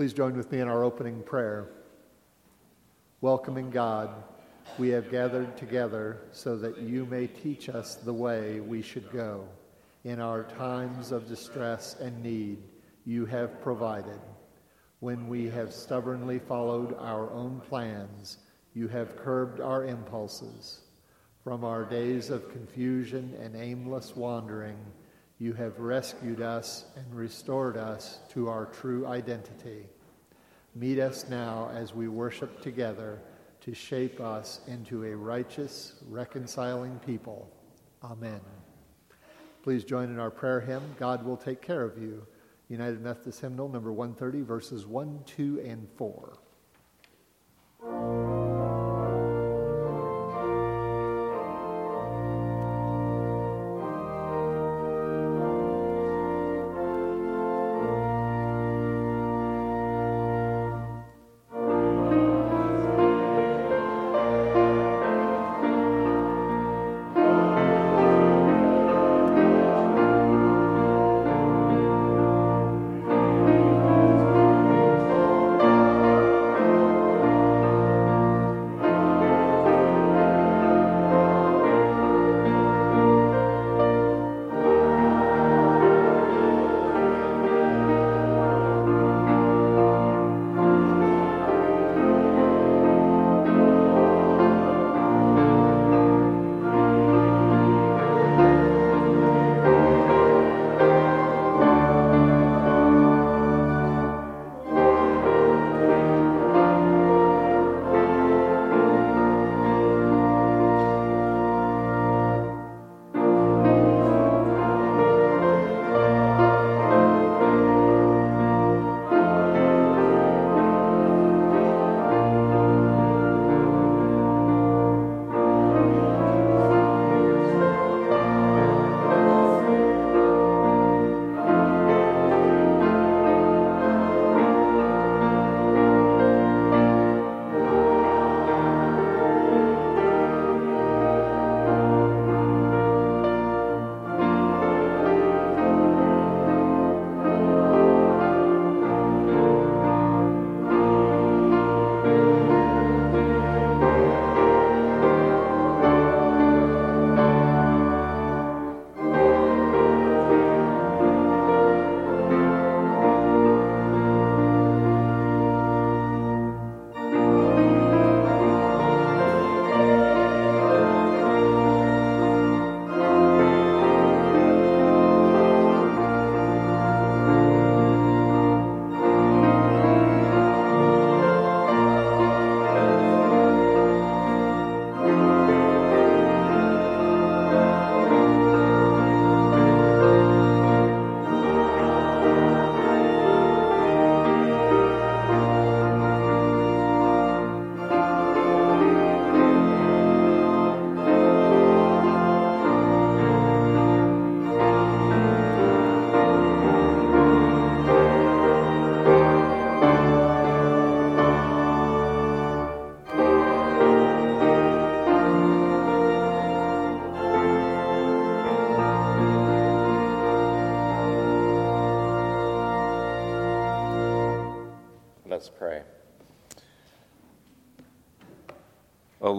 Please join with me in our opening prayer. Welcoming God, we have gathered together so that you may teach us the way we should go. In our times of distress and need, you have provided. When we have stubbornly followed our own plans, you have curbed our impulses. From our days of confusion and aimless wandering, you have rescued us and restored us to our true identity. Meet us now as we worship together to shape us into a righteous, reconciling people. Amen. Please join in our prayer hymn, God Will Take Care of You, United Methodist Hymnal number 130, verses 1, 2, and 4.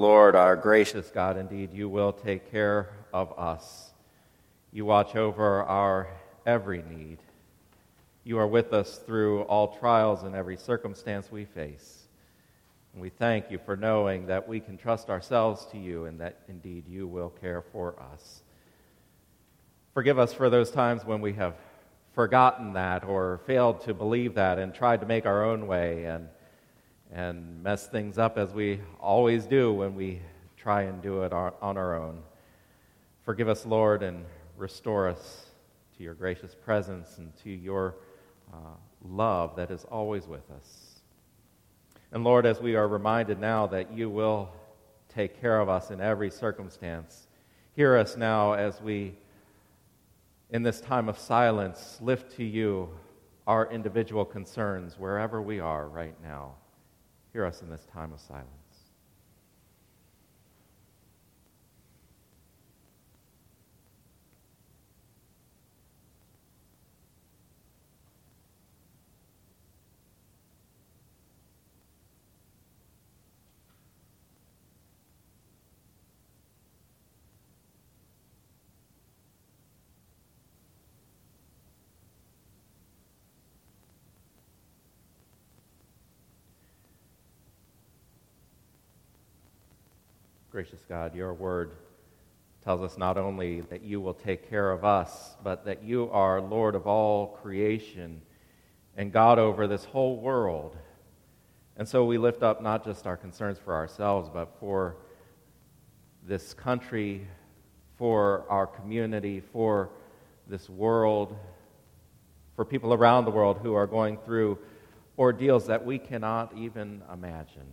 Lord, our gracious God, indeed, you will take care of us. You watch over our every need. You are with us through all trials and every circumstance we face. And we thank you for knowing that we can trust ourselves to you and that indeed you will care for us. Forgive us for those times when we have forgotten that or failed to believe that and tried to make our own way and and mess things up as we always do when we try and do it on our own. Forgive us, Lord, and restore us to your gracious presence and to your uh, love that is always with us. And Lord, as we are reminded now that you will take care of us in every circumstance, hear us now as we, in this time of silence, lift to you our individual concerns wherever we are right now. Hear us in this time of silence. Gracious God, your word tells us not only that you will take care of us, but that you are Lord of all creation and God over this whole world. And so we lift up not just our concerns for ourselves, but for this country, for our community, for this world, for people around the world who are going through ordeals that we cannot even imagine.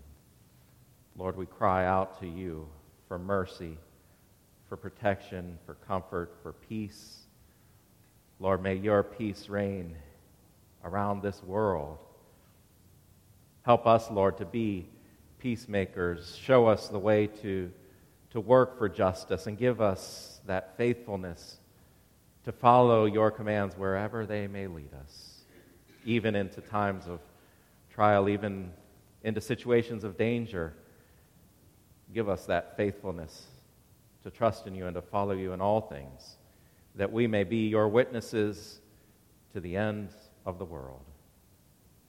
Lord, we cry out to you for mercy, for protection, for comfort, for peace. Lord, may your peace reign around this world. Help us, Lord, to be peacemakers. Show us the way to, to work for justice and give us that faithfulness to follow your commands wherever they may lead us, even into times of trial, even into situations of danger. Give us that faithfulness to trust in you and to follow you in all things, that we may be your witnesses to the end of the world.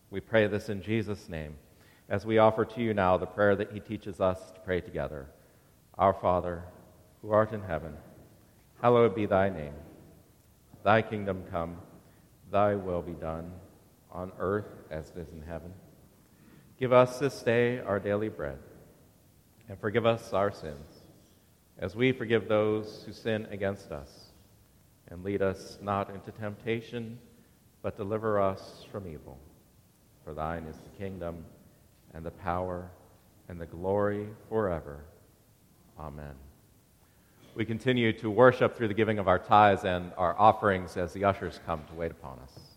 We pray this in Jesus' name as we offer to you now the prayer that he teaches us to pray together. Our Father, who art in heaven, hallowed be thy name. Thy kingdom come, thy will be done, on earth as it is in heaven. Give us this day our daily bread, and forgive us our sins, as we forgive those who sin against us. And lead us not into temptation, but deliver us from evil. For thine is the kingdom, and the power, and the glory forever. Amen. We continue to worship through the giving of our tithes and our offerings as the ushers come to wait upon us.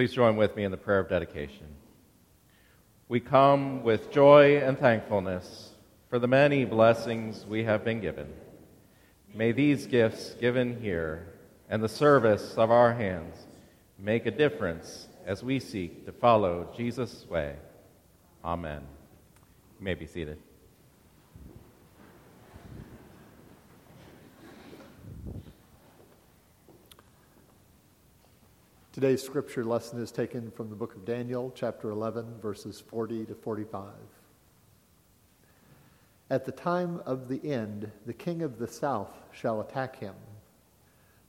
Please join with me in the prayer of dedication. We come with joy and thankfulness for the many blessings we have been given. May these gifts given here and the service of our hands make a difference as we seek to follow Jesus' way. Amen. You may be seated. Today's scripture lesson is taken from the book of Daniel, chapter 11, verses 40 to 45. At the time of the end, the king of the south shall attack him.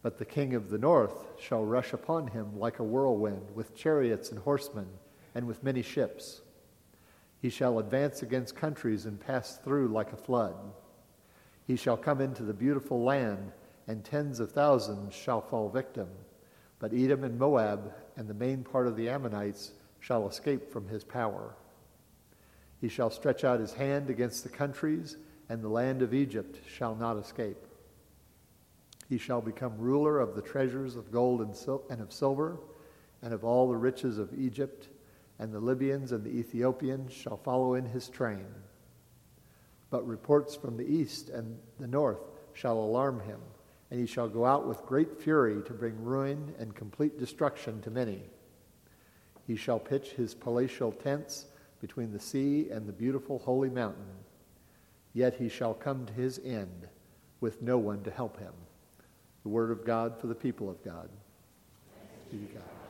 But the king of the north shall rush upon him like a whirlwind, with chariots and horsemen, and with many ships. He shall advance against countries and pass through like a flood. He shall come into the beautiful land, and tens of thousands shall fall victim. But Edom and Moab and the main part of the Ammonites shall escape from his power. He shall stretch out his hand against the countries, and the land of Egypt shall not escape. He shall become ruler of the treasures of gold and, sil- and of silver, and of all the riches of Egypt, and the Libyans and the Ethiopians shall follow in his train. But reports from the east and the north shall alarm him, and he shall go out with great fury to bring ruin and complete destruction to many. He shall pitch his palatial tents between the sea and the beautiful holy mountain. Yet he shall come to his end with no one to help him. The word of God for the people of God. Be God.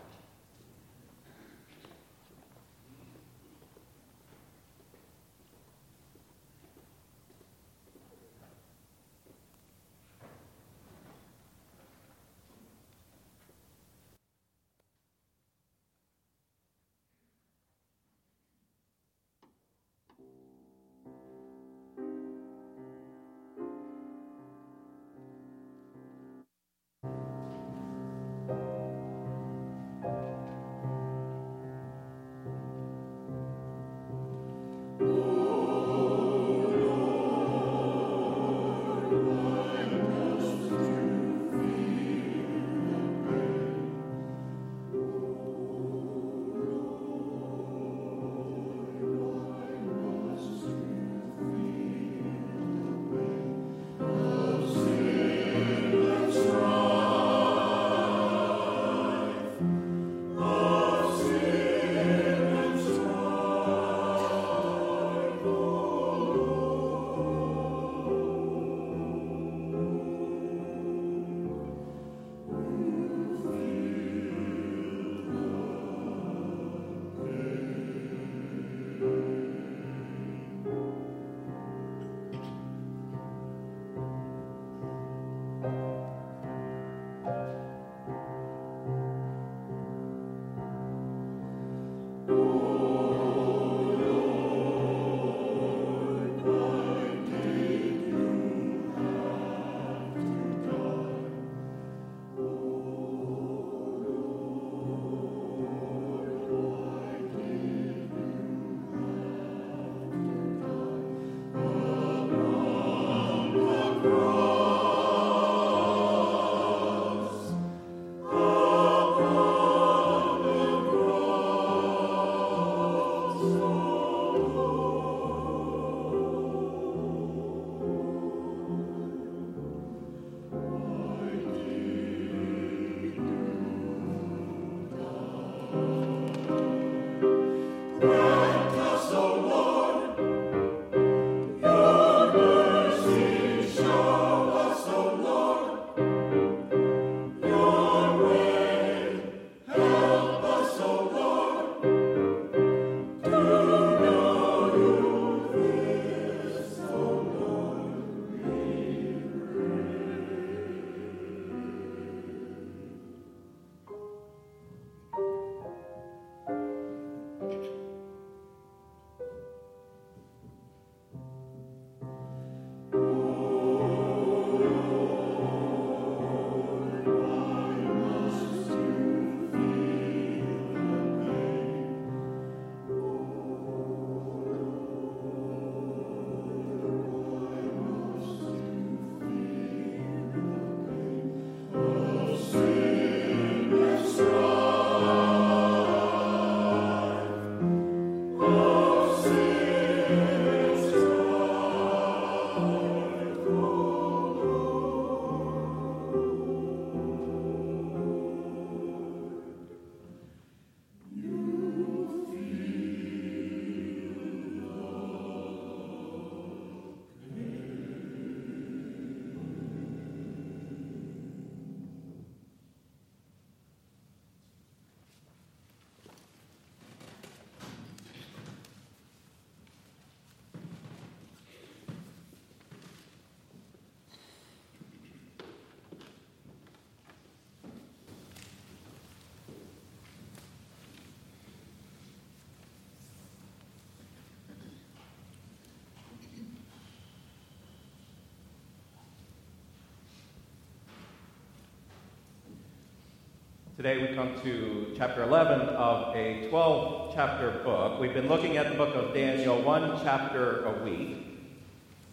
Today we come to chapter 11 of a 12 chapter book. We've been looking at the book of Daniel one chapter a week.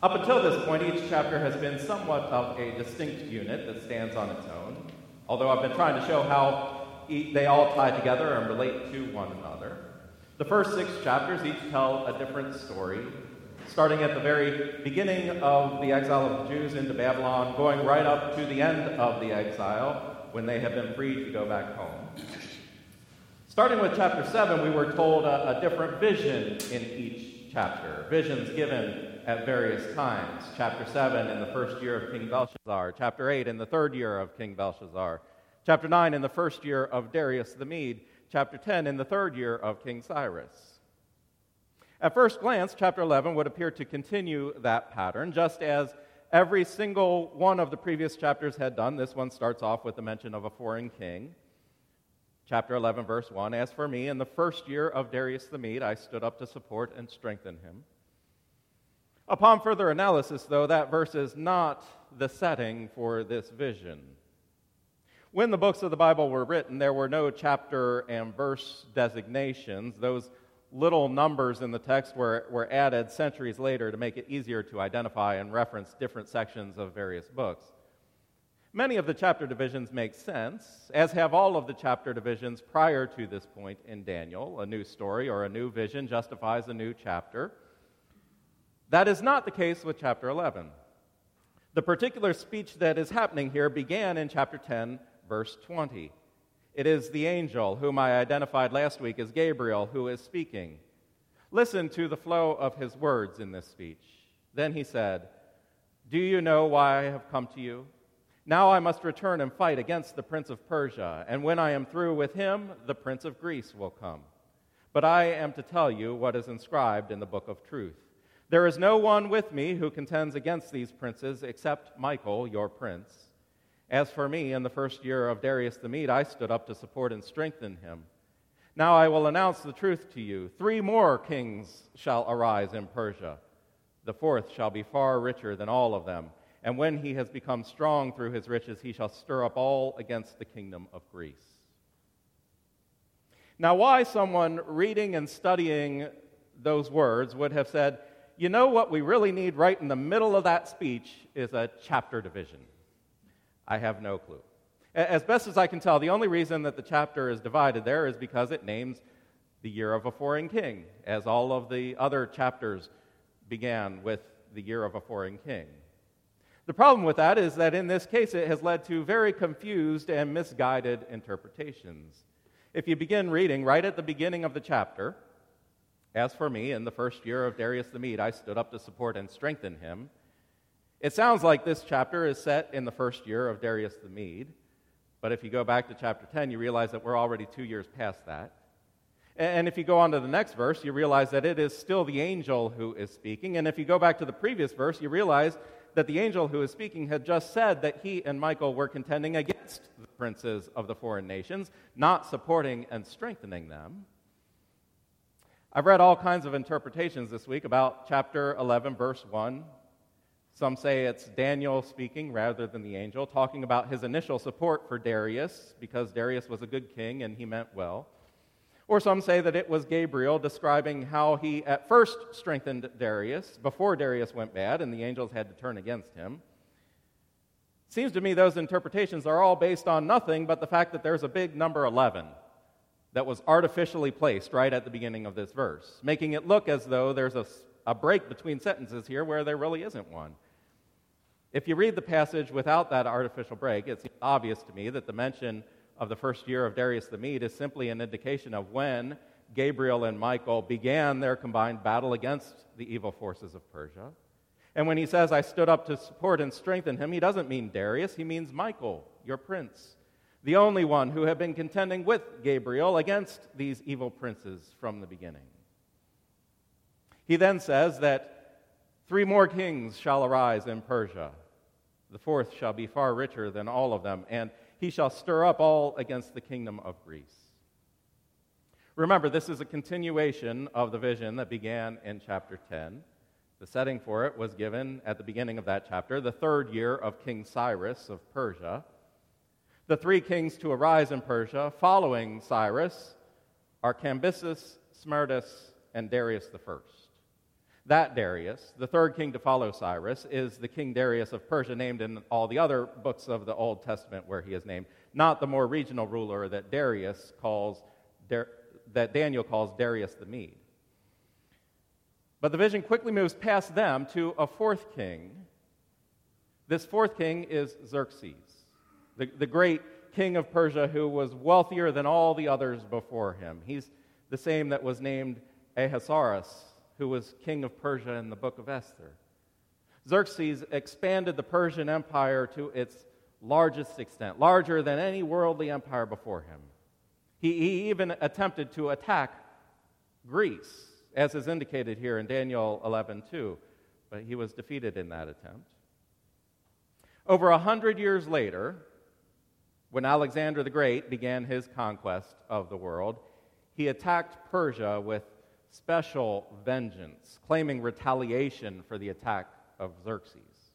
Up until this point, each chapter has been somewhat of a distinct unit that stands on its own, although I've been trying to show how they all tie together and relate to one another. The first six chapters each tell a different story, starting at the very beginning of the exile of the Jews into Babylon, going right up to the end of the exile when they have been freed to go back home. Starting with chapter 7, we were told a, a different vision in each chapter, visions given at various times. Chapter 7 in the first year of King Belshazzar, chapter 8 in the third year of King Belshazzar, chapter 9 in the first year of Darius the Mede, chapter 10 in the third year of King Cyrus. At first glance, chapter 11 would appear to continue that pattern, just as every single one of the previous chapters had done. This one starts off with the mention of a foreign king. Chapter 11, verse 1 As for me, in the first year of Darius the Mede, I stood up to support and strengthen him. Upon further analysis, though, that verse is not the setting for this vision. When the books of the Bible were written, there were no chapter and verse designations. Those little numbers in the text were, were added centuries later to make it easier to identify and reference different sections of various books. Many of the chapter divisions make sense, as have all of the chapter divisions prior to this point in Daniel. A new story or a new vision justifies a new chapter. That is not the case with chapter 11. The particular speech that is happening here began in chapter 10, verse 20. It is the angel whom I identified last week as Gabriel who is speaking. Listen to the flow of his words in this speech. Then he said, Do you know why I have come to you? Now I must return and fight against the prince of Persia, and when I am through with him, the prince of Greece will come. But I am to tell you what is inscribed in the book of truth. There is no one with me who contends against these princes except Michael, your prince. As for me, in the first year of Darius the Mede, I stood up to support and strengthen him. Now I will announce the truth to you. Three more kings shall arise in Persia. The fourth shall be far richer than all of them. And when he has become strong through his riches, he shall stir up all against the kingdom of Greece. Now, why someone reading and studying those words would have said, you know what we really need right in the middle of that speech is a chapter division. I have no clue. As best as I can tell, the only reason that the chapter is divided there is because it names the year of a foreign king, as all of the other chapters began with the year of a foreign king. The problem with that is that in this case it has led to very confused and misguided interpretations. If you begin reading right at the beginning of the chapter, as for me, in the first year of Darius the Mede, I stood up to support and strengthen him. It sounds like this chapter is set in the first year of Darius the Mede, but if you go back to chapter 10, you realize that we're already two years past that. And if you go on to the next verse, you realize that it is still the angel who is speaking. And if you go back to the previous verse, you realize that the angel who is speaking had just said that he and Michael were contending against the princes of the foreign nations, not supporting and strengthening them. I've read all kinds of interpretations this week about chapter 11, verse 1, some say it's Daniel speaking rather than the angel, talking about his initial support for Darius because Darius was a good king and he meant well. Or some say that it was Gabriel describing how he at first strengthened Darius before Darius went bad and the angels had to turn against him. Seems to me those interpretations are all based on nothing but the fact that there's a big number 11 that was artificially placed right at the beginning of this verse, making it look as though there's a, a break between sentences here where there really isn't one. If you read the passage without that artificial break, it's obvious to me that the mention of the first year of Darius the Mede is simply an indication of when Gabriel and Michael began their combined battle against the evil forces of Persia. And when he says, I stood up to support and strengthen him, he doesn't mean Darius, he means Michael, your prince, the only one who had been contending with Gabriel against these evil princes from the beginning. He then says that Three more kings shall arise in Persia. The fourth shall be far richer than all of them, and he shall stir up all against the kingdom of Greece. Remember, this is a continuation of the vision that began in chapter 10. The setting for it was given at the beginning of that chapter, the third year of King Cyrus of Persia. The three kings to arise in Persia following Cyrus are Cambyses, Smerdis, and Darius the first. That Darius, the third king to follow Cyrus, is the King Darius of Persia, named in all the other books of the Old Testament where he is named, not the more regional ruler that Darius calls, that Daniel calls Darius the Mede. But the vision quickly moves past them to a fourth king. This fourth king is Xerxes, the, the great king of Persia who was wealthier than all the others before him. He's the same that was named Ahasuerus, who was king of Persia in the book of Esther. Xerxes expanded the Persian Empire to its largest extent, larger than any worldly empire before him. He, he even attempted to attack Greece, as is indicated here in Daniel 11:2, but he was defeated in that attempt. Over a hundred years later, when Alexander the Great began his conquest of the world, he attacked Persia with special vengeance, claiming retaliation for the attack of Xerxes.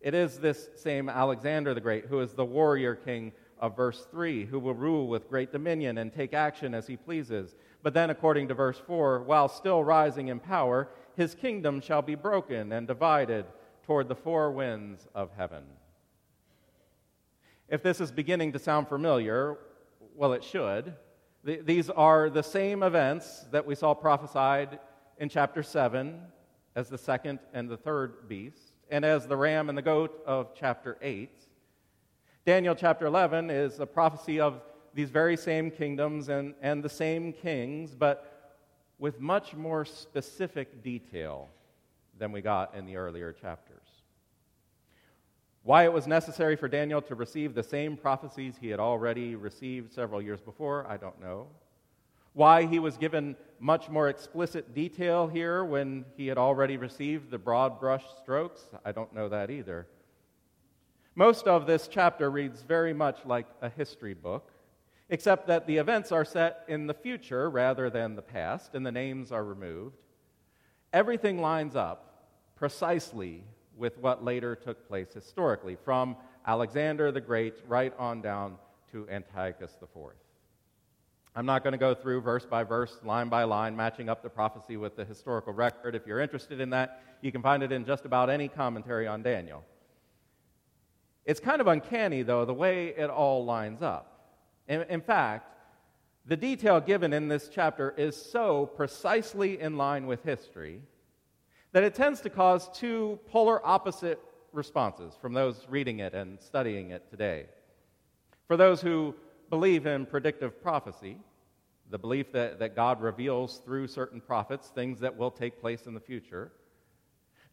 It is this same Alexander the Great who is the warrior king of verse 3, who will rule with great dominion and take action as he pleases. But then, according to verse 4, while still rising in power, his kingdom shall be broken and divided toward the four winds of heaven. If this is beginning to sound familiar, well, it should. These are the same events that we saw prophesied in chapter 7 as the second and the third beast, and as the ram and the goat of chapter 8. Daniel chapter 11 is a prophecy of these very same kingdoms and, and the same kings, but with much more specific detail than we got in the earlier chapters. Why it was necessary for Daniel to receive the same prophecies he had already received several years before, I don't know. Why he was given much more explicit detail here when he had already received the broad brush strokes, I don't know that either. Most of this chapter reads very much like a history book, except that the events are set in the future rather than the past, and the names are removed. Everything lines up precisely with what later took place historically, from Alexander the Great right on down to Antiochus IV. I'm not going to go through verse by verse, line by line, matching up the prophecy with the historical record. If you're interested in that, you can find it in just about any commentary on Daniel. It's kind of uncanny, though, the way it all lines up. In, in fact, the detail given in this chapter is so precisely in line with history that it tends to cause two polar opposite responses from those reading it and studying it today. For those who believe in predictive prophecy, the belief that, that God reveals through certain prophets things that will take place in the future,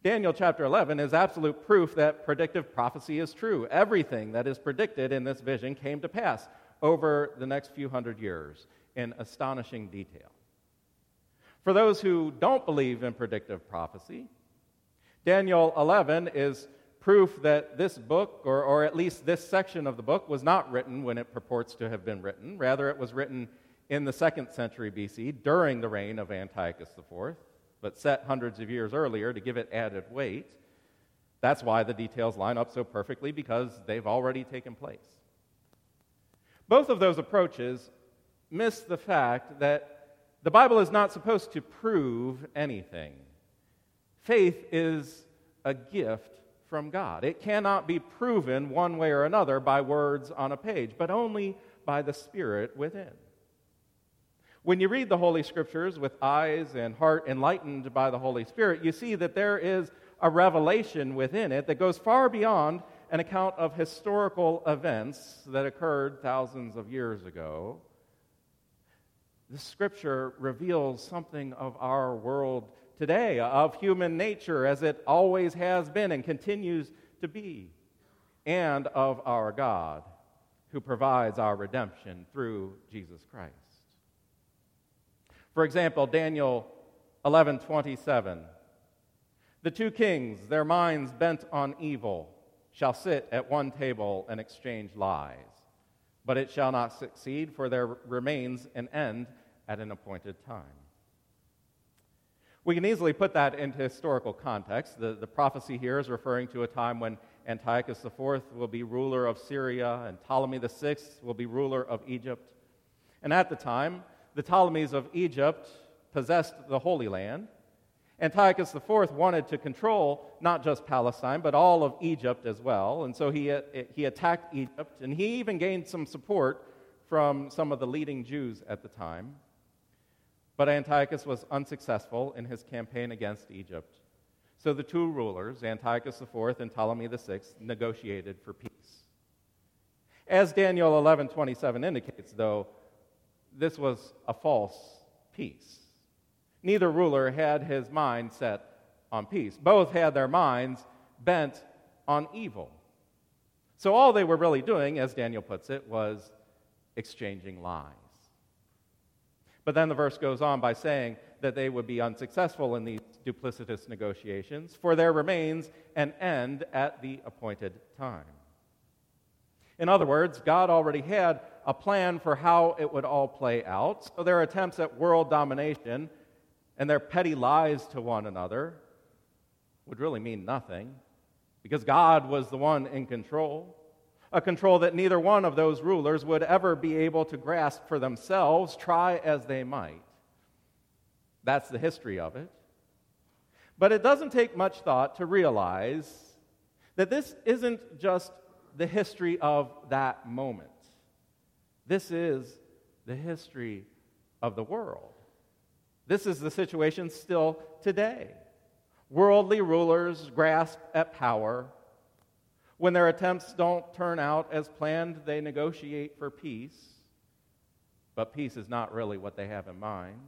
Daniel chapter 11 is absolute proof that predictive prophecy is true. Everything that is predicted in this vision came to pass over the next few hundred years in astonishing detail. For those who don't believe in predictive prophecy, Daniel 11 is proof that this book, or, or at least this section of the book, was not written when it purports to have been written. Rather, it was written in the second century BC during the reign of Antiochus IV, but set hundreds of years earlier to give it added weight. That's why the details line up so perfectly, because they've already taken place. Both of those approaches miss the fact that the Bible is not supposed to prove anything. Faith is a gift from God. It cannot be proven one way or another by words on a page, but only by the Spirit within. When you read the Holy Scriptures with eyes and heart enlightened by the Holy Spirit, you see that there is a revelation within it that goes far beyond an account of historical events that occurred thousands of years ago the scripture reveals something of our world today, of human nature as it always has been and continues to be, and of our God who provides our redemption through Jesus Christ. For example, Daniel 11:27 The two kings, their minds bent on evil, shall sit at one table and exchange lies. But it shall not succeed, for there remains an end at an appointed time. We can easily put that into historical context. The, the prophecy here is referring to a time when Antiochus IV will be ruler of Syria and Ptolemy VI will be ruler of Egypt. And at the time, the Ptolemies of Egypt possessed the Holy Land. Antiochus IV wanted to control not just Palestine, but all of Egypt as well. And so he, he attacked Egypt, and he even gained some support from some of the leading Jews at the time. But Antiochus was unsuccessful in his campaign against Egypt. So the two rulers, Antiochus IV and Ptolemy VI, negotiated for peace. As Daniel 11:27 indicates, though, this was a false peace. Neither ruler had his mind set on peace. Both had their minds bent on evil. So all they were really doing, as Daniel puts it, was exchanging lies. But then the verse goes on by saying that they would be unsuccessful in these duplicitous negotiations, for there remains an end at the appointed time. In other words, God already had a plan for how it would all play out, so their attempts at world domination and their petty lies to one another would really mean nothing because God was the one in control, a control that neither one of those rulers would ever be able to grasp for themselves, try as they might. That's the history of it. But it doesn't take much thought to realize that this isn't just the history of that moment. This is the history of the world. This is the situation still today. Worldly rulers grasp at power. When their attempts don't turn out as planned, they negotiate for peace. But peace is not really what they have in mind.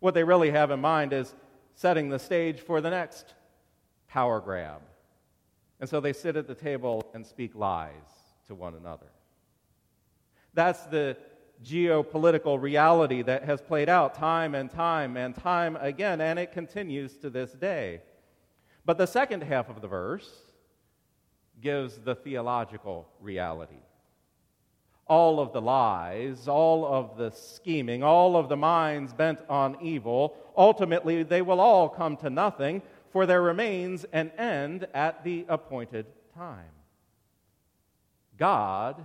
What they really have in mind is setting the stage for the next power grab. And so they sit at the table and speak lies to one another. That's the geopolitical reality that has played out time and time and time again, and it continues to this day. But the second half of the verse gives the theological reality. All of the lies, all of the scheming, all of the minds bent on evil, ultimately they will all come to nothing, for there remains an end at the appointed time. God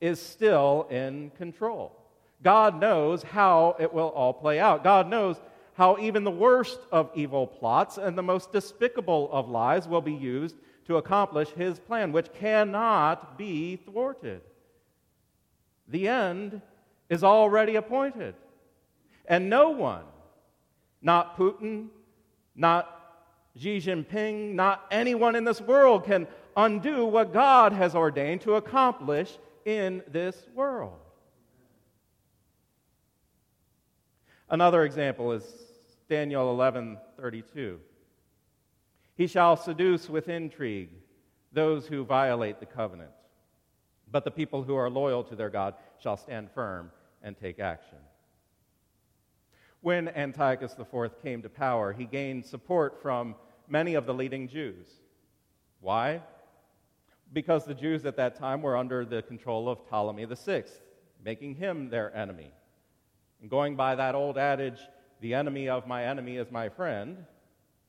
is still in control. God knows how it will all play out. God knows how even the worst of evil plots and the most despicable of lies will be used to accomplish his plan, which cannot be thwarted. The end is already appointed. And no one, not Putin, not Xi Jinping, not anyone in this world can undo what God has ordained to accomplish in this world. Another example is Daniel 11:32. He shall seduce with intrigue those who violate the covenant, but the people who are loyal to their God shall stand firm and take action. When Antiochus IV came to power, he gained support from many of the leading Jews. Why? because the Jews at that time were under the control of Ptolemy VI, making him their enemy. And going by that old adage, the enemy of my enemy is my friend,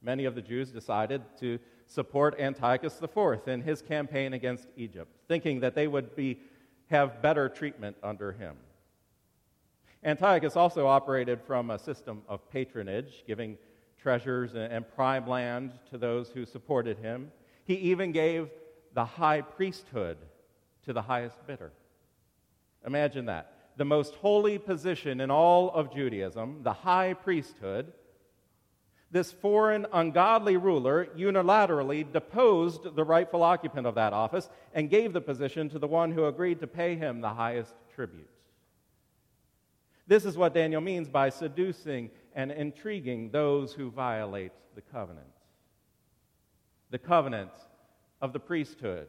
many of the Jews decided to support Antiochus IV in his campaign against Egypt, thinking that they would be, have better treatment under him. Antiochus also operated from a system of patronage, giving treasures and prime land to those who supported him. He even gave the high priesthood to the highest bidder. Imagine that. The most holy position in all of Judaism, the high priesthood, this foreign, ungodly ruler unilaterally deposed the rightful occupant of that office and gave the position to the one who agreed to pay him the highest tribute. This is what Daniel means by seducing and intriguing those who violate the covenant. The covenant of the priesthood,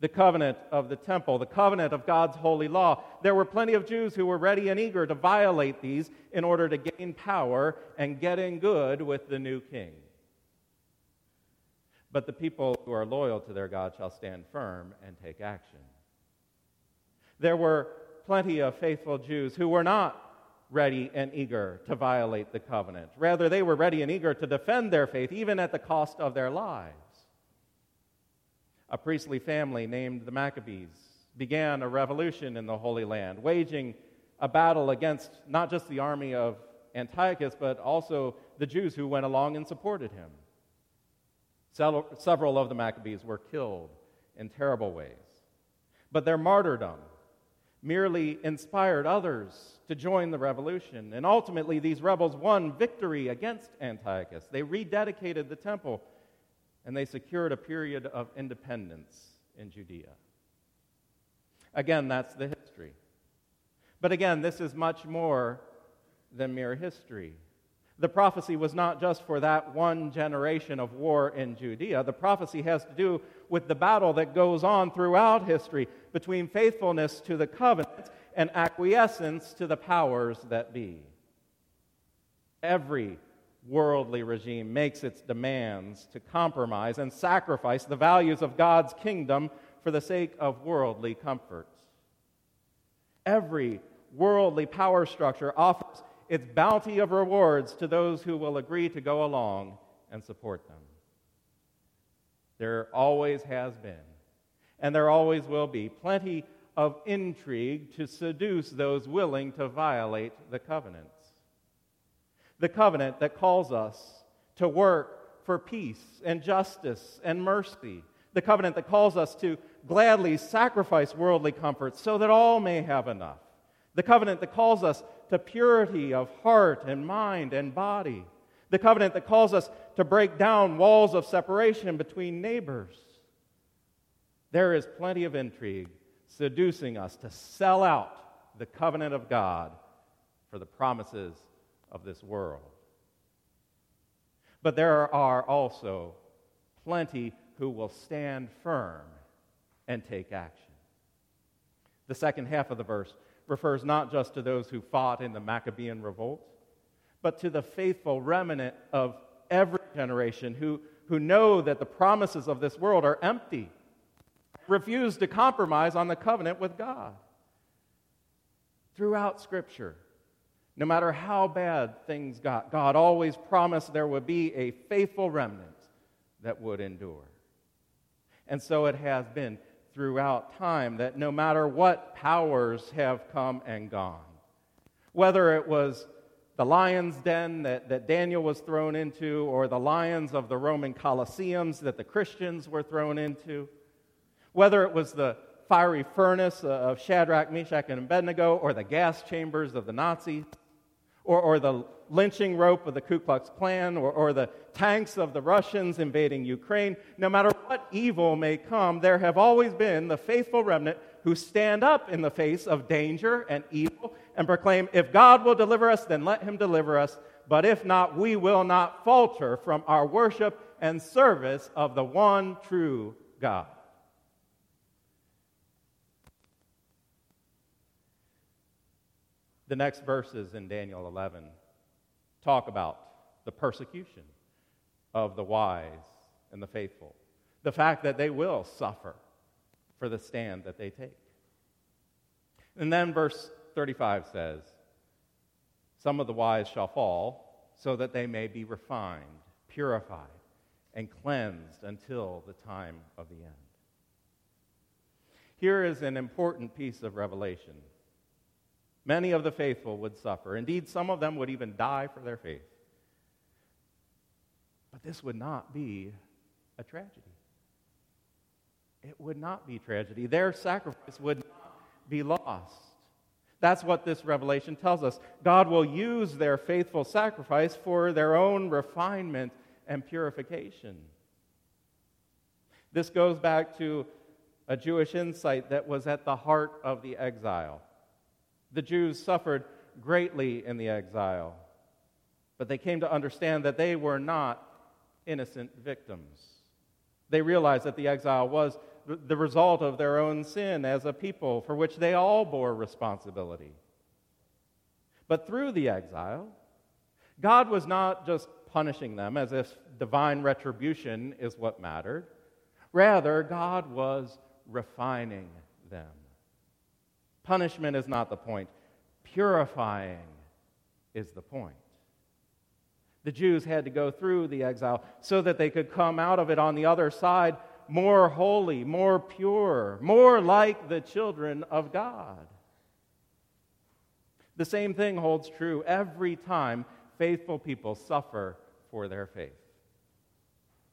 the covenant of the temple, the covenant of God's holy law. There were plenty of Jews who were ready and eager to violate these in order to gain power and get in good with the new king. But the people who are loyal to their God shall stand firm and take action. There were plenty of faithful Jews who were not ready and eager to violate the covenant. Rather, they were ready and eager to defend their faith, even at the cost of their lives. A priestly family named the Maccabees began a revolution in the Holy Land, waging a battle against not just the army of Antiochus, but also the Jews who went along and supported him. Several of the Maccabees were killed in terrible ways. But their martyrdom merely inspired others to join the revolution. And ultimately, these rebels won victory against Antiochus. They rededicated the temple and they secured a period of independence in Judea. Again, that's the history. But again, this is much more than mere history. The prophecy was not just for that one generation of war in Judea. The prophecy has to do with the battle that goes on throughout history between faithfulness to the covenant and acquiescence to the powers that be. Every worldly regime makes its demands to compromise and sacrifice the values of God's kingdom for the sake of worldly comforts. Every worldly power structure offers its bounty of rewards to those who will agree to go along and support them. There always has been, and there always will be, plenty of intrigue to seduce those willing to violate the covenants. The covenant that calls us to work for peace and justice and mercy. The covenant that calls us to gladly sacrifice worldly comforts so that all may have enough. The covenant that calls us to purity of heart and mind and body. The covenant that calls us to break down walls of separation between neighbors. There is plenty of intrigue seducing us to sell out the covenant of God for the promises of this world. But there are also plenty who will stand firm and take action. The second half of the verse refers not just to those who fought in the Maccabean revolt, but to the faithful remnant of every generation who, who know that the promises of this world are empty, refuse to compromise on the covenant with God. Throughout Scripture, no matter how bad things got, God always promised there would be a faithful remnant that would endure. And so it has been throughout time that no matter what powers have come and gone, whether it was the lion's den that, that Daniel was thrown into, or the lions of the Roman Colosseums that the Christians were thrown into, whether it was the fiery furnace of Shadrach, Meshach, and Abednego, or the gas chambers of the Nazis, or, or the lynching rope of the Ku Klux Klan, or, or the tanks of the Russians invading Ukraine, no matter what evil may come, there have always been the faithful remnant who stand up in the face of danger and evil and proclaim, if God will deliver us, then let him deliver us. But if not, we will not falter from our worship and service of the one true God. The next verses in Daniel 11 talk about the persecution of the wise and the faithful, the fact that they will suffer for the stand that they take. And then verse 35 says, Some of the wise shall fall, so that they may be refined, purified, and cleansed until the time of the end. Here is an important piece of revelation Many of the faithful would suffer. Indeed, some of them would even die for their faith. But this would not be a tragedy. It would not be tragedy. Their sacrifice would not be lost. That's what this revelation tells us. God will use their faithful sacrifice for their own refinement and purification. This goes back to a Jewish insight that was at the heart of the exile. The Jews suffered greatly in the exile, but they came to understand that they were not innocent victims. They realized that the exile was the result of their own sin as a people for which they all bore responsibility. But through the exile, God was not just punishing them as if divine retribution is what mattered. Rather, God was refining them. Punishment is not the point, purifying is the point. The Jews had to go through the exile so that they could come out of it on the other side more holy, more pure, more like the children of God. The same thing holds true every time faithful people suffer for their faith.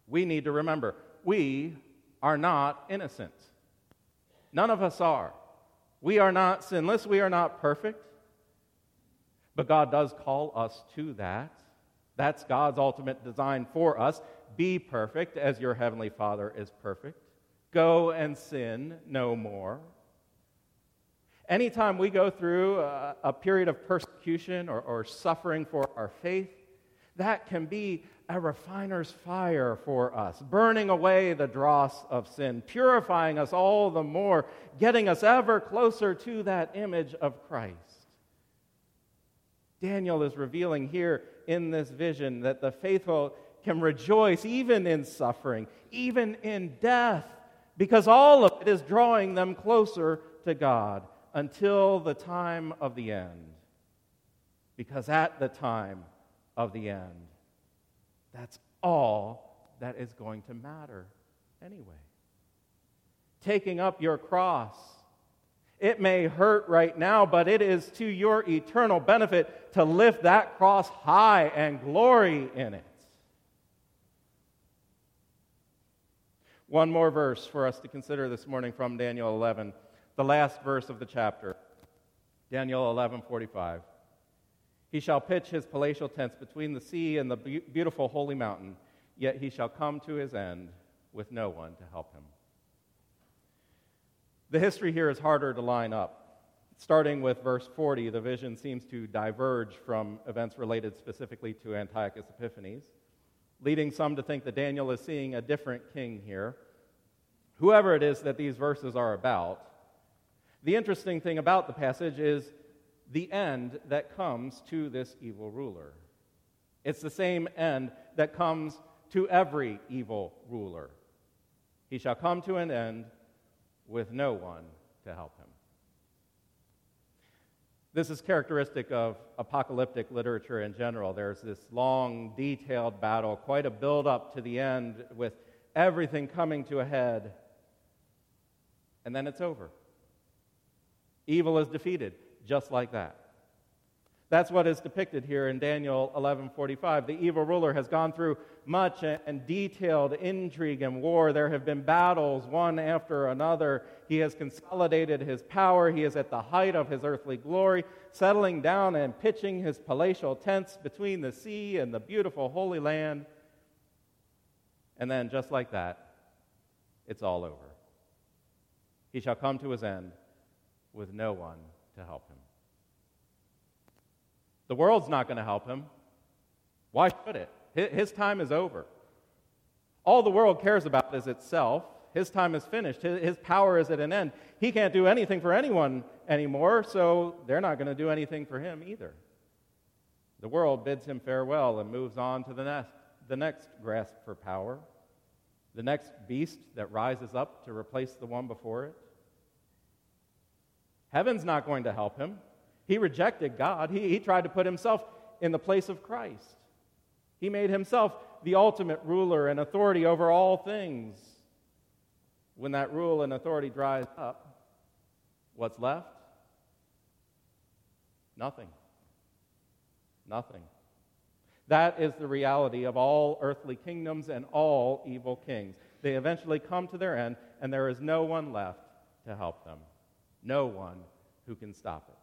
We need to remember we are not innocent. None of us are. We are not sinless. We are not perfect. But God does call us to that. That's God's ultimate design for us. Be perfect as your heavenly Father is perfect. Go and sin no more. Anytime we go through a, a period of persecution or, or suffering for our faith, that can be a refiner's fire for us, burning away the dross of sin, purifying us all the more, getting us ever closer to that image of Christ. Daniel is revealing here in this vision that the faithful can rejoice even in suffering, even in death, because all of it is drawing them closer to God until the time of the end. Because at the time of the end, that's all that is going to matter anyway. Taking up your cross. It may hurt right now, but it is to your eternal benefit to lift that cross high and glory in it. One more verse for us to consider this morning from Daniel 11, the last verse of the chapter. Daniel 11:45. He shall pitch his palatial tents between the sea and the beautiful holy mountain, yet he shall come to his end with no one to help him. The history here is harder to line up. Starting with verse 40, the vision seems to diverge from events related specifically to Antiochus Epiphanes leading some to think that Daniel is seeing a different king here. Whoever it is that these verses are about, the interesting thing about the passage is the end that comes to this evil ruler. It's the same end that comes to every evil ruler. He shall come to an end with no one to help him. This is characteristic of apocalyptic literature in general. There's this long, detailed battle, quite a build up to the end with everything coming to a head, and then it's over. Evil is defeated, just like that. That's what is depicted here in Daniel 11:45. The evil ruler has gone through much and detailed intrigue and war. There have been battles one after another. He has consolidated his power. He is at the height of his earthly glory, settling down and pitching his palatial tents between the sea and the beautiful holy land. And then just like that, it's all over. He shall come to his end with no one to help him. The world's not going to help him. Why should it? His time is over. All the world cares about is itself. His time is finished. His power is at an end. He can't do anything for anyone anymore, so they're not going to do anything for him either. The world bids him farewell and moves on to the next, the next grasp for power, the next beast that rises up to replace the one before it. Heaven's not going to help him. He rejected God. He, he tried to put himself in the place of Christ. He made himself the ultimate ruler and authority over all things. When that rule and authority dries up, what's left? Nothing. Nothing. That is the reality of all earthly kingdoms and all evil kings. They eventually come to their end, and there is no one left to help them. No one who can stop it.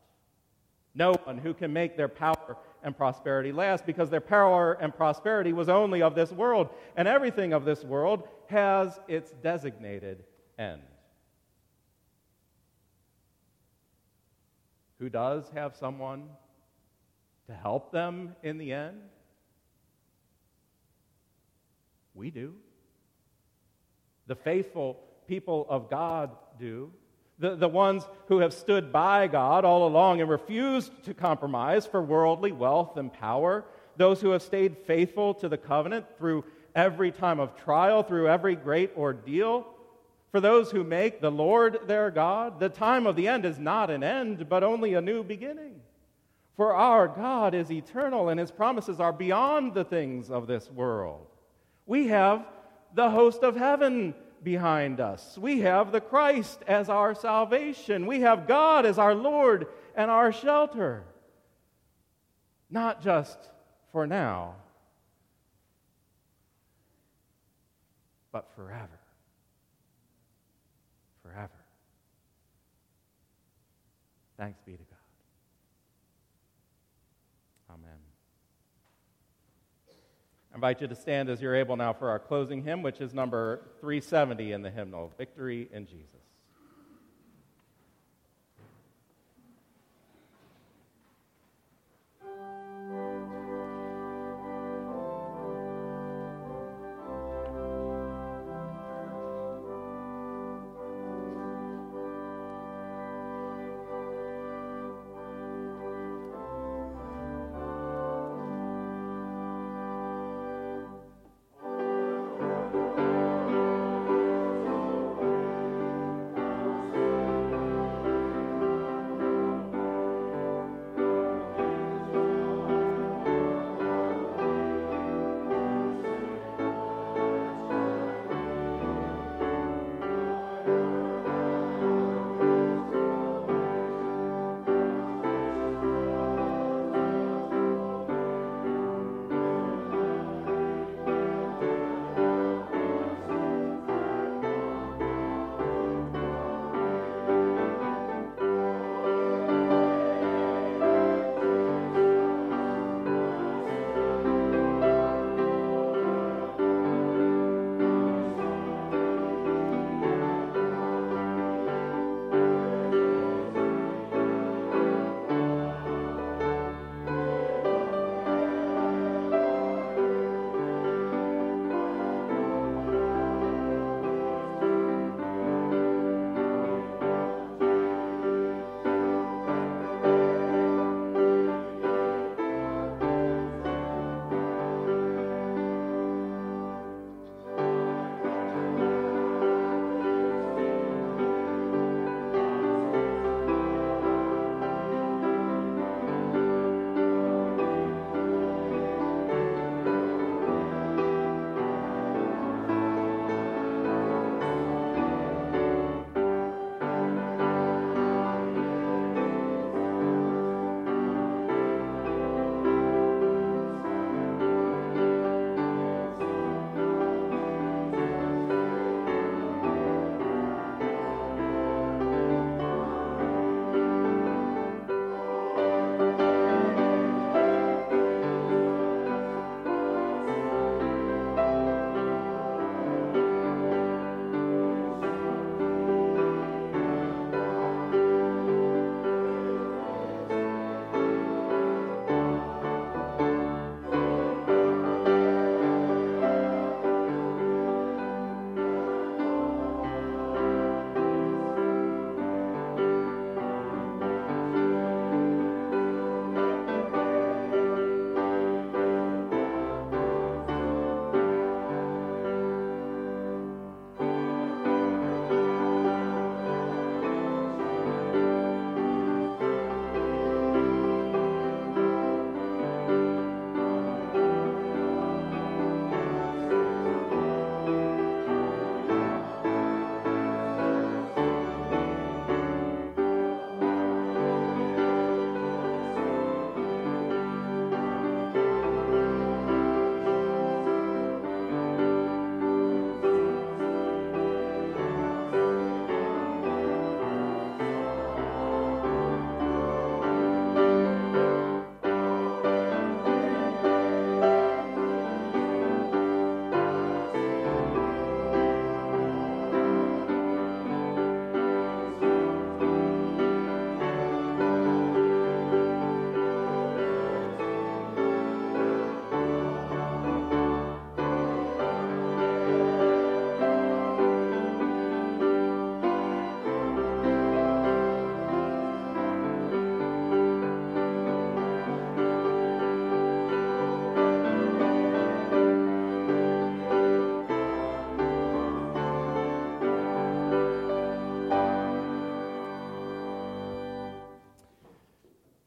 No one who can make their power and prosperity last because their power and prosperity was only of this world, and everything of this world has its designated end. Who does have someone to help them in the end? We do. The faithful people of God do the, the ones who have stood by God all along and refused to compromise for worldly wealth and power, those who have stayed faithful to the covenant through every time of trial, through every great ordeal. For those who make the Lord their God, the time of the end is not an end, but only a new beginning. For our God is eternal, and his promises are beyond the things of this world. We have the host of heaven behind us. We have the Christ as our salvation. We have God as our Lord and our shelter. Not just for now, but forever. Forever. Thanks be to God. Amen. I invite you to stand as you're able now for our closing hymn, which is number 370 in the hymnal Victory in Jesus.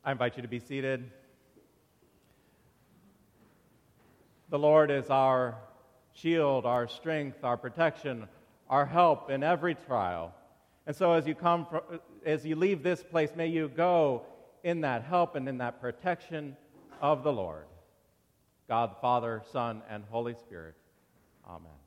I invite you to be seated. The Lord is our shield, our strength, our protection, our help in every trial. And so as you come from, as you leave this place, may you go in that help and in that protection of the Lord. God Father, Son, and Holy Spirit. Amen.